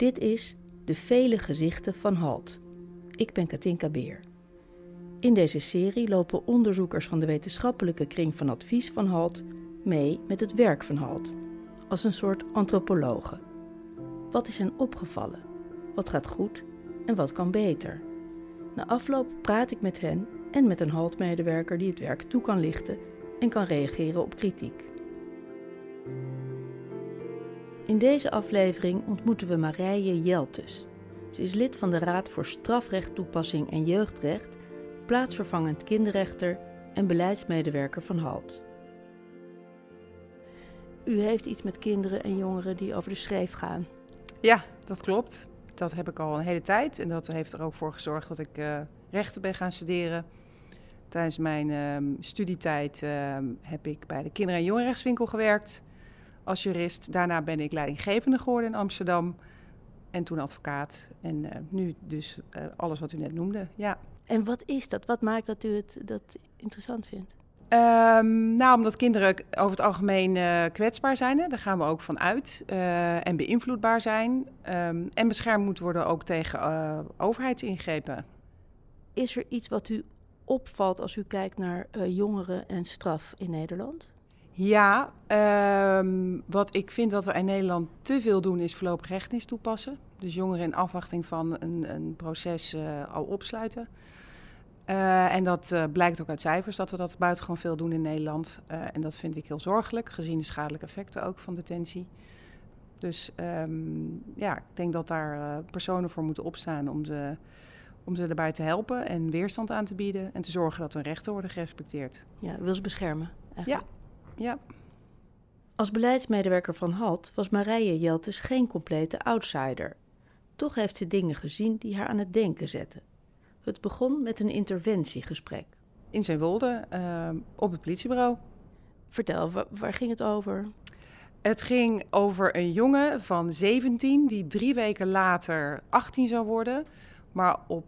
Dit is De Vele Gezichten van Halt. Ik ben Katinka Beer. In deze serie lopen onderzoekers van de wetenschappelijke kring van advies van Halt mee met het werk van Halt, als een soort antropologen. Wat is hen opgevallen? Wat gaat goed en wat kan beter? Na afloop praat ik met hen en met een Halt-medewerker die het werk toe kan lichten en kan reageren op kritiek. In deze aflevering ontmoeten we Marije Jeltes. Ze is lid van de Raad voor Strafrechttoepassing en Jeugdrecht, plaatsvervangend kinderrechter en beleidsmedewerker van HALT. U heeft iets met kinderen en jongeren die over de schreef gaan. Ja, dat klopt. Dat heb ik al een hele tijd en dat heeft er ook voor gezorgd dat ik uh, rechten ben gaan studeren. Tijdens mijn uh, studietijd uh, heb ik bij de kinder- en jongerenrechtswinkel gewerkt als jurist. Daarna ben ik leidinggevende geworden in Amsterdam. En toen advocaat. En uh, nu dus uh, alles wat u net noemde, ja. En wat is dat? Wat maakt dat u het dat interessant vindt? Um, nou, omdat kinderen over het algemeen uh, kwetsbaar zijn. Hè. Daar gaan we ook van uit. en beïnvloedbaar zijn. Um, en beschermd moeten worden ook tegen overheidsingrepen. Is er iets wat u opvalt als u kijkt naar jongeren en straf in Nederland? Ja, um, wat ik vind dat we in Nederland te veel doen is voorlopig hechtenis toepassen. Dus jongeren in afwachting van een, een proces uh, al opsluiten. Uh, en dat uh, blijkt ook uit cijfers dat we dat buitengewoon veel doen in Nederland. en dat vind ik heel zorgelijk, gezien de schadelijke effecten ook van detentie. Dus um, ja, ik denk dat daar personen voor moeten opstaan om ze, om ze erbij te helpen en weerstand aan te bieden. En te zorgen dat hun rechten worden gerespecteerd. Ja, wil ze beschermen eigenlijk. Ja. Ja. Als beleidsmedewerker van HALT was Marije Jeltes geen complete outsider. Toch heeft ze dingen gezien die haar aan het denken zetten. Het begon met een interventiegesprek. In zijn wolde, uh, op het politiebureau. Vertel, waar, waar ging het over? Het ging over een jongen van 17 die drie weken later 18 zou worden, maar op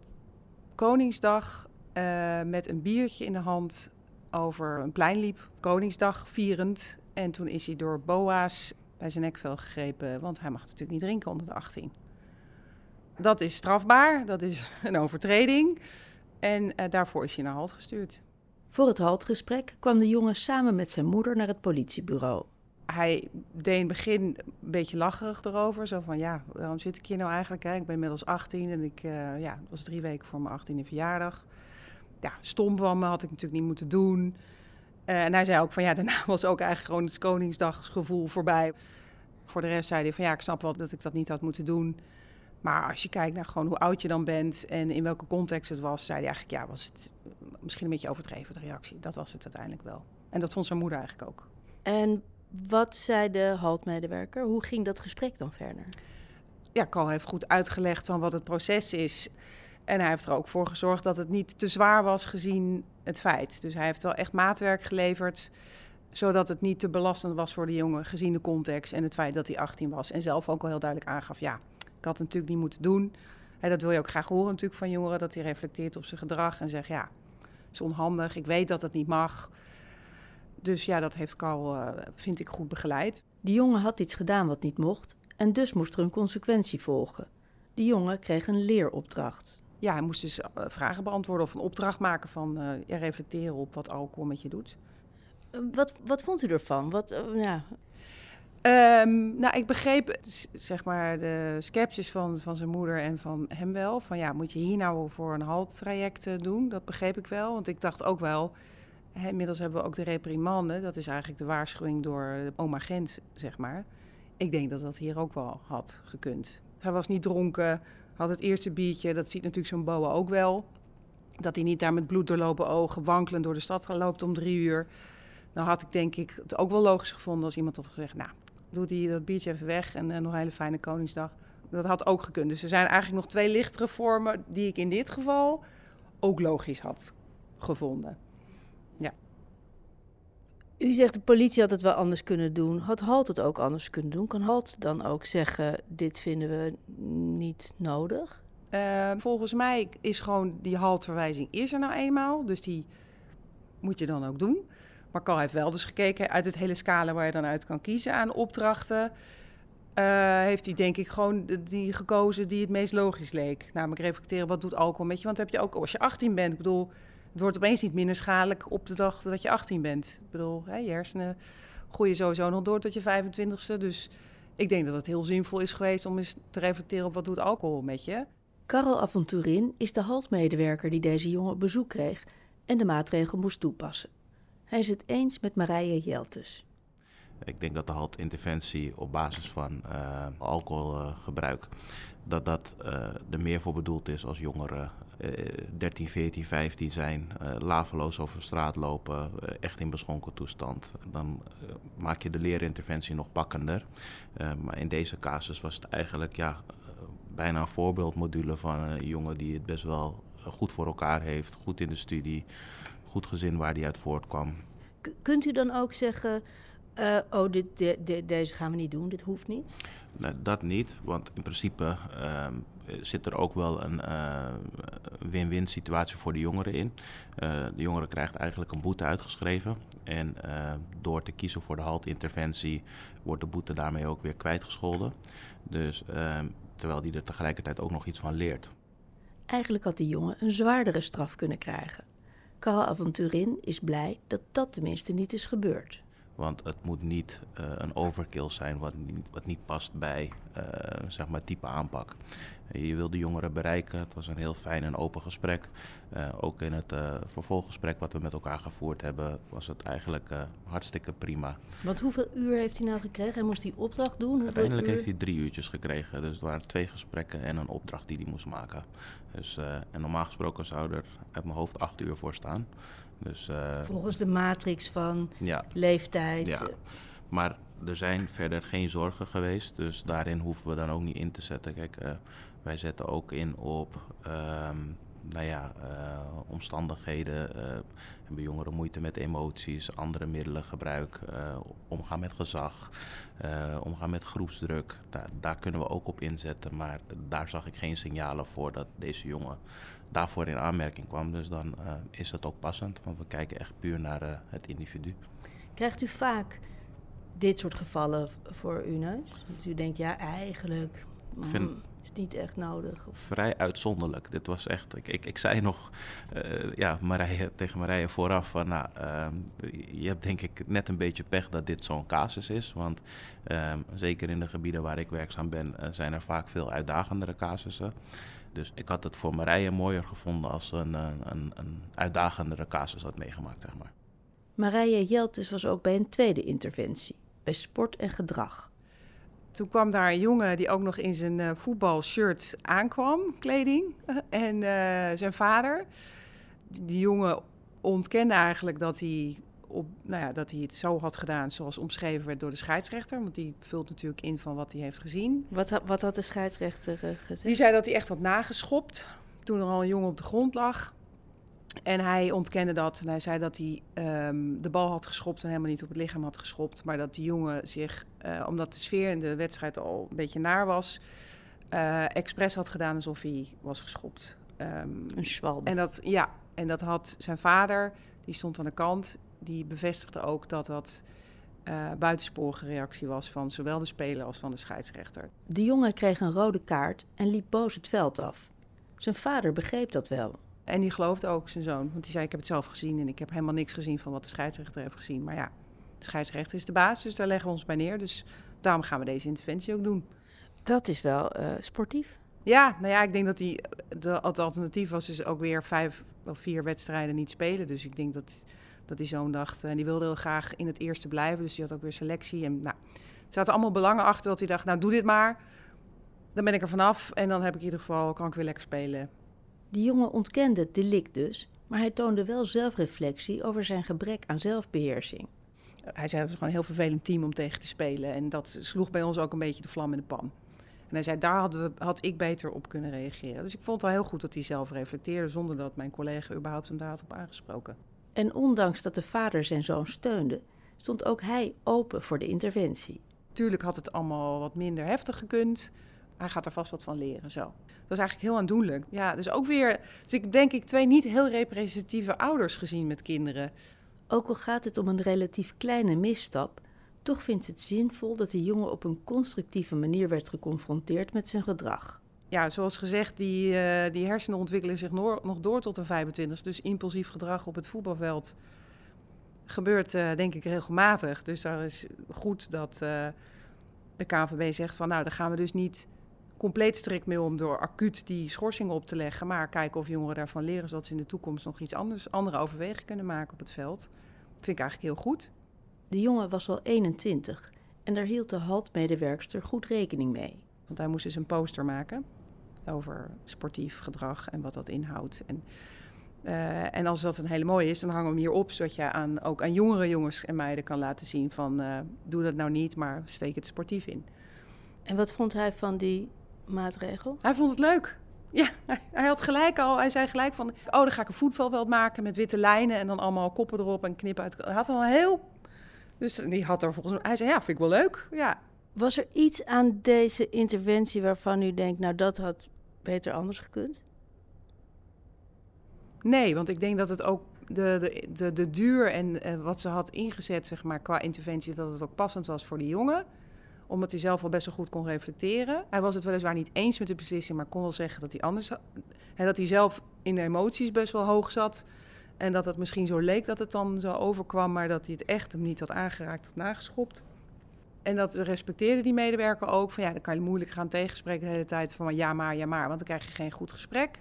Koningsdag uh, met een biertje in de hand over een plein liep, Koningsdag vierend. En toen is hij door boa's bij zijn nekvel gegrepen, want hij mag natuurlijk niet drinken onder de 18. Dat is strafbaar, dat is een overtreding. En uh, daarvoor is hij naar halt gestuurd. Voor het haltgesprek kwam de jongen samen met zijn moeder naar het politiebureau. Hij deed in het begin een beetje lacherig erover. Zo van, ja, waarom zit ik hier nou eigenlijk? Hè? Ik ben inmiddels 18 en ik, uh, ja, het was drie weken voor mijn 18e verjaardag ja, stom van me, had ik natuurlijk niet moeten doen. Uh, en hij zei ook van ja, daarna was ook eigenlijk gewoon het Koningsdagsgevoel voorbij. Voor de rest zei hij van ja, ik snap wel dat ik dat niet had moeten doen. Maar als je kijkt naar gewoon hoe oud je dan bent en in welke context het was, zei hij eigenlijk ja, was het misschien een beetje overdreven de reactie. Dat was het uiteindelijk wel. En dat vond zijn moeder eigenlijk ook. En wat zei de haltmedewerker? Hoe ging dat gesprek dan verder? Ja, Carl heeft goed uitgelegd van wat het proces is. En hij heeft er ook voor gezorgd dat het niet te zwaar was gezien het feit. Dus hij heeft wel echt maatwerk geleverd, zodat het niet te belastend was voor de jongen gezien de context en het feit dat hij 18 was. En zelf ook al heel duidelijk aangaf, ja, ik had het natuurlijk niet moeten doen. En dat wil je ook graag horen natuurlijk van jongeren, dat hij reflecteert op zijn gedrag en zegt, ja, het is onhandig, ik weet dat het niet mag. Dus ja, dat heeft Carl, uh, vind ik, goed begeleid. Die jongen had iets gedaan wat niet mocht en dus moest er een consequentie volgen. De jongen kreeg een leeropdracht ja, hij moest dus uh, vragen beantwoorden of een opdracht maken van uh, ja, reflecteren op wat alcohol met je doet. Wat, wat vond u ervan? Wat, uh, ja. Um, nou, ik begreep zeg maar de sceptisch van, van zijn moeder en van hem wel. Van ja, moet je hier nou voor een halttraject doen? Dat begreep ik wel, want ik dacht ook wel... Hè, inmiddels hebben we ook de reprimande. Dat is eigenlijk de waarschuwing door oma Gent, zeg maar. Ik denk dat dat hier ook wel had gekund. Hij was niet dronken, had het eerste biertje, dat ziet natuurlijk zo'n boa ook wel. Dat hij niet daar met bloed doorlopen ogen wankelend door de stad loopt om drie uur. Nou had ik denk ik het ook wel logisch gevonden als iemand had gezegd... nou, doe die, dat biertje even weg en, en nog een hele fijne Koningsdag. Dat had ook gekund. Dus er zijn eigenlijk nog twee lichtere vormen die ik in dit geval ook logisch had gevonden. U zegt de politie had het wel anders kunnen doen. Had Halt het ook anders kunnen doen? Kan Halt dan ook zeggen: dit vinden we niet nodig? Uh, volgens mij is gewoon die haltverwijzing is er nou eenmaal. Dus die moet je dan ook doen. Maar Carl heeft wel dus gekeken uit het hele scala waar je dan uit kan kiezen aan opdrachten. uh, heeft hij denk ik gewoon die gekozen die het meest logisch leek. Namelijk reflecteren, wat doet alcohol met je? Want heb je ook, als je 18 bent, ik bedoel, het wordt opeens niet minder schadelijk op de dag dat je 18 bent. Ik bedoel, hè, je hersenen groeien sowieso nog door tot je 25ste. Dus ik denk dat het heel zinvol is geweest om eens te reflecteren op wat doet alcohol met je. Karel Aventurin is de haltmedewerker die deze jongen op bezoek kreeg en de maatregel moest toepassen. Hij is het eens met Marije Jeltes. Ik denk dat de haltinterventie op basis van uh, alcoholgebruik, dat dat uh, er meer voor bedoeld is als jongeren uh, 13, 14, 15 zijn, uh, laveloos over straat lopen, echt in beschonken toestand. Dan maak je de leerinterventie nog pakkender. maar in deze casus was het eigenlijk ja, bijna een voorbeeldmodule van een jongen die het best wel goed voor elkaar heeft, goed in de studie, goed gezin waar hij uit voortkwam. Kunt u dan ook zeggen, uh, oh, dit, de, deze gaan we niet doen, dit hoeft niet? Nee, dat niet, want in principe uh, zit er ook wel een uh, win-win situatie voor de jongeren in. Uh, de jongere krijgt eigenlijk een boete uitgeschreven. En door te kiezen voor de haltinterventie wordt de boete daarmee ook weer kwijtgescholden. Dus ehm, terwijl die er tegelijkertijd ook nog iets van leert. Eigenlijk had die jongen een zwaardere straf kunnen krijgen. Carl Aventurin is blij dat dat tenminste niet is gebeurd. Want het moet niet uh, een overkill zijn wat niet, wat niet past bij uh, zeg maar type aanpak. Je wil de jongeren bereiken. Het was een heel fijn en open gesprek. Uh, ook in het vervolggesprek wat we met elkaar gevoerd hebben, was het eigenlijk hartstikke prima. Want hoeveel uur heeft hij nou gekregen? Hij moest die opdracht doen? Uiteindelijk heeft hij drie uurtjes gekregen. Dus het waren twee gesprekken en een opdracht die hij moest maken. Dus, en normaal gesproken zou er uit mijn hoofd acht uur voor staan. Dus, uh, Volgens de matrix van ja, leeftijd. Ja. Maar er zijn verder geen zorgen geweest, dus daarin hoeven we dan ook niet in te zetten. Kijk, uh, wij zetten ook in op um, nou ja, uh, omstandigheden. Hebben jongeren moeite met emoties, andere middelen gebruik, omgaan met gezag, omgaan met groepsdruk. Daar, daar kunnen we ook op inzetten, maar daar zag ik geen signalen voor dat deze jongen daarvoor in aanmerking kwam. Dus dan uh, is dat ook passend, want we kijken echt puur naar het individu. Krijgt u vaak dit soort gevallen voor uw neus? Dus u denkt, ja, eigenlijk mm, vind, is niet echt nodig? Of? Vrij uitzonderlijk. Dit was echt, ik, ik, ik zei nog uh, ja, Marije, tegen Marije vooraf van, nou, ehm, je hebt denk ik net een beetje pech dat dit zo'n casus is. Want ehm, zeker in de gebieden waar ik werkzaam ben, zijn er vaak veel uitdagendere casussen. Dus ik had het voor Marije mooier gevonden als een, een, een uitdagendere casus had meegemaakt, zeg maar. Marije Jeltes was ook bij een tweede interventie, bij sport en gedrag. Toen kwam daar een jongen die ook nog in zijn uh, voetbalshirt aankwam, kleding. En uh, zijn vader, die jongen ontkende eigenlijk dat hij op, nou ja, dat hij het zo had gedaan zoals omschreven werd door de scheidsrechter. Want die vult natuurlijk in van wat hij heeft gezien. Wat, wat had de scheidsrechter uh, gezegd? Die zei dat hij echt had nageschopt toen er al een jongen op de grond lag. En hij ontkende dat. En hij zei dat hij um, de bal had geschopt en helemaal niet op het lichaam had geschopt. Maar dat die jongen zich, uh, omdat de sfeer in de wedstrijd al een beetje naar was, uh, expres had gedaan alsof hij was geschopt. Um, een schwalbe. En dat, ja, en dat had zijn vader, die stond aan de kant die bevestigde ook dat dat uh, buitensporige reactie was van zowel de speler als van de scheidsrechter. De jongen kreeg een rode kaart en liep boos het veld af. Zijn vader begreep dat wel. En die geloofde ook zijn zoon, want die zei: Ik heb het zelf gezien en ik heb helemaal niks gezien van wat de scheidsrechter heeft gezien. Maar ja, de scheidsrechter is de baas, dus daar leggen we ons bij neer. Dus daarom gaan we deze interventie ook doen. Dat is wel uh, sportief. Ja, nou ja, ik denk dat die, de, het alternatief was dus ook weer vijf of vier wedstrijden niet spelen. Dus ik denk dat dat die zoon dacht. En die wilde heel graag in het eerste blijven. Dus die had ook weer selectie. En nou, er zaten allemaal belangen achter dat hij dacht, nou doe dit maar. Dan ben ik er vanaf en dan heb ik in ieder geval, kan ik weer lekker spelen. Die jongen ontkende het delict dus, maar hij toonde wel zelfreflectie over zijn gebrek aan zelfbeheersing. Hij zei, het was gewoon een heel vervelend team om tegen te spelen. En dat sloeg bij ons ook een beetje de vlam in de pan. En hij zei, daar hadden we, had ik beter op kunnen reageren. Dus ik vond het wel heel goed dat hij zelf reflecteerde... zonder dat mijn collega überhaupt hem daar had op aangesproken. En ondanks dat de vader zijn zoon steunde, stond ook hij open voor de interventie. Tuurlijk had het allemaal wat minder heftig gekund. Hij gaat er vast wat van leren, zo. Dat is eigenlijk heel aandoenlijk. Ja, dus ook weer, dus ik denk ik twee niet heel representatieve ouders gezien met kinderen. Ook al gaat het om een relatief kleine misstap, Toch vindt het zinvol dat de jongen op een constructieve manier werd geconfronteerd met zijn gedrag. Ja, zoals gezegd, die, uh, die hersenen ontwikkelen zich nog door tot de 25. Dus impulsief gedrag op het voetbalveld gebeurt uh, denk ik regelmatig. Dus daar is goed dat uh, de KNVB zegt van nou, daar gaan we dus niet compleet strikt mee om door acuut die schorsingen op te leggen. Maar kijken of jongeren daarvan leren, zodat ze in de toekomst nog iets anders, andere overwegingen kunnen maken op het veld. Dat vind ik eigenlijk heel goed. De jongen was al 21 en daar hield de haltmedewerkster goed rekening mee. Want hij moest dus een poster maken over sportief gedrag en wat dat inhoudt. En, uh, en als dat een hele mooie is, dan hangen we hem hier op, zodat je aan, ook aan jongere jongens en meiden kan laten zien van uh, doe dat nou niet, maar steek het sportief in. En wat vond hij van die maatregel? Hij vond het leuk. Ja, hij had gelijk al. Hij zei gelijk van, oh, dan ga ik een voetbalveld maken met witte lijnen en dan allemaal koppen erop en knippen uit. Hij had al heel... Dus die had er volgens mij... Hij zei, ja, vind ik wel leuk. Ja. Was er iets aan deze interventie waarvan u denkt, nou, dat had beter anders gekund? Nee, want ik denk dat het ook de, de, de, de duur en uh, wat ze had ingezet, zeg maar, qua interventie, dat het ook passend was voor die jongen omdat hij zelf al best wel goed kon reflecteren. Hij was het weliswaar niet eens met de beslissing, maar kon wel zeggen dat hij anders... Hè, dat hij zelf in de emoties best wel hoog zat. En dat het misschien zo leek dat het dan zo overkwam, maar dat hij het echt hem niet had aangeraakt of nageschopt. En dat respecteerde die medewerker ook. Van ja, dan kan je moeilijk gaan tegenspreken de hele tijd van ja maar, ja maar, want dan krijg je geen goed gesprek.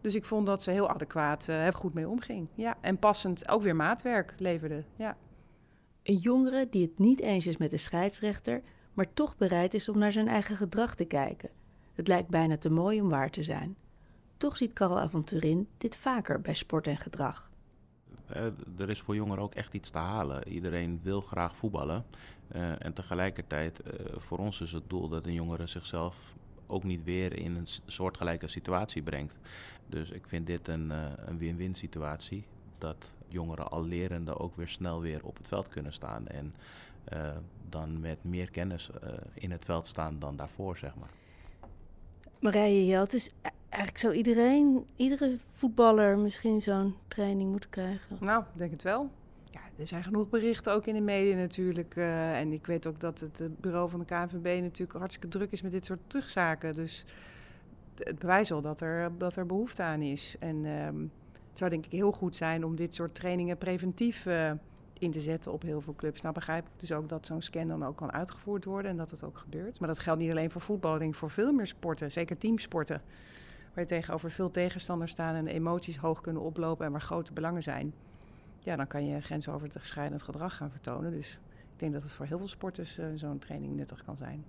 Dus ik vond dat ze heel adequaat uh, goed mee omging. Ja, en passend ook weer maatwerk leverde. Ja. Een jongere die het niet eens is met de scheidsrechter, maar toch bereid is om naar zijn eigen gedrag te kijken. Het lijkt bijna te mooi om waar te zijn. Toch ziet Karel Aventurin dit vaker bij sport en gedrag. Uh, er is voor jongeren ook echt iets te halen. Iedereen wil graag voetballen. Uh, en tegelijkertijd, uh, voor ons is het doel dat een jongere zichzelf ook niet weer in een soortgelijke situatie brengt. Dus ik vind dit een, een win-win situatie. Dat jongeren al lerende ook weer snel weer op het veld kunnen staan. En dan met meer kennis uh, in het veld staan dan daarvoor, zeg maar. Marije Jelt, dus eigenlijk zou iedereen, iedere voetballer misschien zo'n training moeten krijgen? Nou, ik denk het wel. Ja, er zijn genoeg berichten ook in de media natuurlijk. Uh, en ik weet ook dat het bureau van de KNVB natuurlijk hartstikke druk is met dit soort terugzaken. Dus het bewijst wel dat er, dat er behoefte aan is. En um, het zou denk ik heel goed zijn om dit soort trainingen preventief uh, in te zetten op heel veel clubs. Nou begrijp ik dus ook dat zo'n scan dan ook kan uitgevoerd worden en dat het ook gebeurt. Maar dat geldt niet alleen voor voetbal, ik denk voor veel meer sporten, zeker teamsporten. Waar je tegenover veel tegenstanders staan en de emoties hoog kunnen oplopen en waar grote belangen zijn. Ja, dan kan je grensoverschrijdend gedrag gaan vertonen. Dus ik denk dat het voor heel veel sporters uh, zo'n training nuttig kan zijn.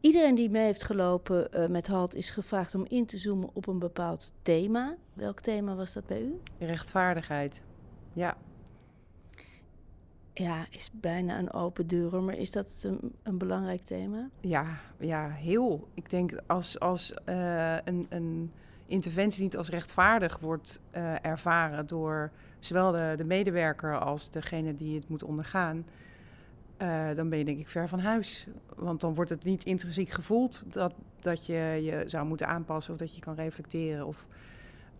Iedereen die mee heeft gelopen uh, met HALT is gevraagd om in te zoomen op een bepaald thema. Welk thema was dat bij u? Rechtvaardigheid. Ja. Ja, is bijna een open deur, maar is dat een, een belangrijk thema? Ja, ja, heel. Ik denk als, als uh, een, een interventie niet als rechtvaardig wordt uh, ervaren door zowel de, de medewerker als degene die het moet ondergaan, uh, dan ben je denk ik ver van huis. Want dan wordt het niet intrinsiek gevoeld dat, dat je je zou moeten aanpassen of dat je kan reflecteren. Of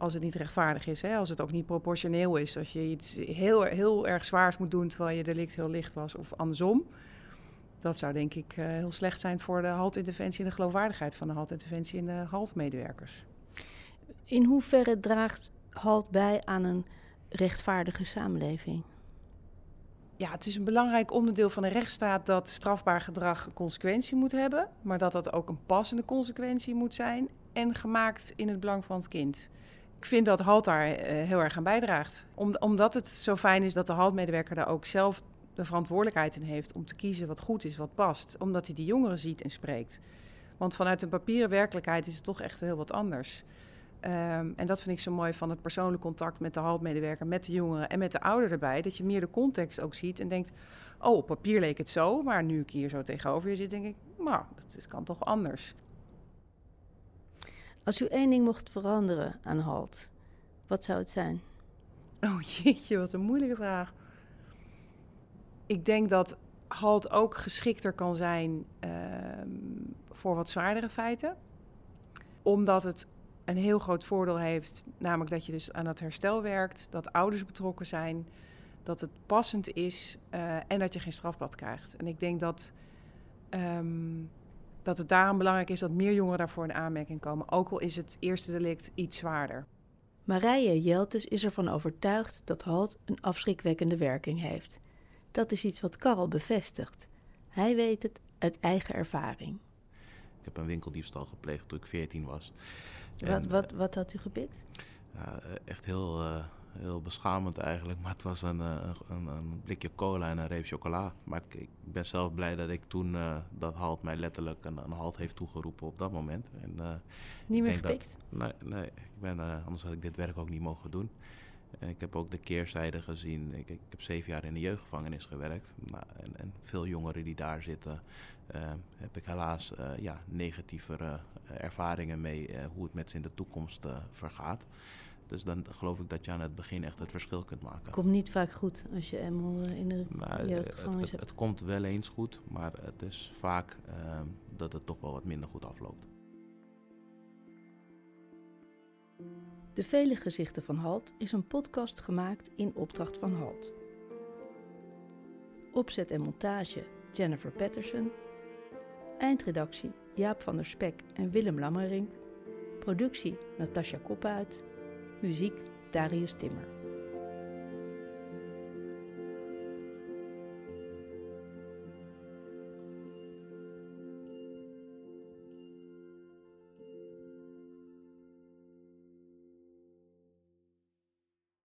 als het niet rechtvaardig is, hè? als het ook niet proportioneel is. Als je iets heel, heel erg zwaars moet doen terwijl je delict heel licht was of andersom. Dat zou denk ik uh, heel slecht zijn voor de haltinterventie en de geloofwaardigheid van de haltinterventie en de haltmedewerkers. In hoeverre draagt halt bij aan een rechtvaardige samenleving? Ja, het is een belangrijk onderdeel van de rechtsstaat dat strafbaar gedrag een consequentie moet hebben, maar dat dat ook een passende consequentie moet zijn en gemaakt in het belang van het kind. Ik vind dat HALT daar uh, heel erg aan bijdraagt. Om, omdat het zo fijn is dat de HALT-medewerker daar ook zelf de verantwoordelijkheid in heeft om te kiezen wat goed is, wat past. Omdat hij die jongeren ziet en spreekt. Want vanuit een papieren werkelijkheid is het toch echt heel wat anders. Um, en dat vind ik zo mooi van het persoonlijk contact met de HALT-medewerker, met de jongeren en met de ouder erbij. Dat je meer de context ook ziet en denkt, oh, op papier leek het zo, maar nu ik hier zo tegenover je zit, denk ik, nou, dat kan toch anders. Als u één ding mocht veranderen aan HALT, wat zou het zijn? Oh jeetje, wat een moeilijke vraag. Ik denk dat HALT ook geschikter kan zijn uh, voor wat zwaardere feiten. Omdat het een heel groot voordeel heeft, namelijk dat je dus aan het herstel werkt, dat ouders betrokken zijn, dat het passend is eh, en dat je geen strafblad krijgt. En ik denk dat, ehm, dat het daarom belangrijk is dat meer jongeren daarvoor in aanmerking komen. Ook al is het eerste delict iets zwaarder. Marije Jeltes is ervan overtuigd dat HALT een afschrikwekkende werking heeft. Dat is iets wat Karel bevestigt. Hij weet het uit eigen ervaring. Ik heb een winkeldiefstal gepleegd toen ik 14 was. Wat, wat, wat had u gepikt? Ja, echt heel, uh, heel beschamend eigenlijk. Maar het was een, een, een, blikje cola en een reep chocola. Maar ik, ik ben zelf blij dat ik toen uh, dat halt mij letterlijk een, een, halt heeft toegeroepen op dat moment. En, uh, niet meer gepikt? Dat, nee, nee ik ben, anders had ik dit werk ook niet mogen doen. Ik heb ook de keerzijde gezien. Ik, ik, heb zeven jaar in de jeugdgevangenis gewerkt. Nou, en, en, veel jongeren die daar zitten, uh, heb ik helaas uh, ja, negatievere ervaringen mee hoe het met ze in de toekomst vergaat. Dus dan geloof ik dat je aan het begin echt het verschil kunt maken. Komt niet vaak goed als je eenmaal in de nou, jeugdgevangenis het, hebt. Het, komt wel eens goed, maar het is vaak uh, dat het toch wel wat minder goed afloopt. De Vele Gezichten van Halt is een podcast gemaakt in opdracht van Halt. Opzet en montage Jennifer Patterson. Eindredactie Jaap van der Spek en Willem Lammering. Productie Natasja Koppuit. Muziek Darius Timmer.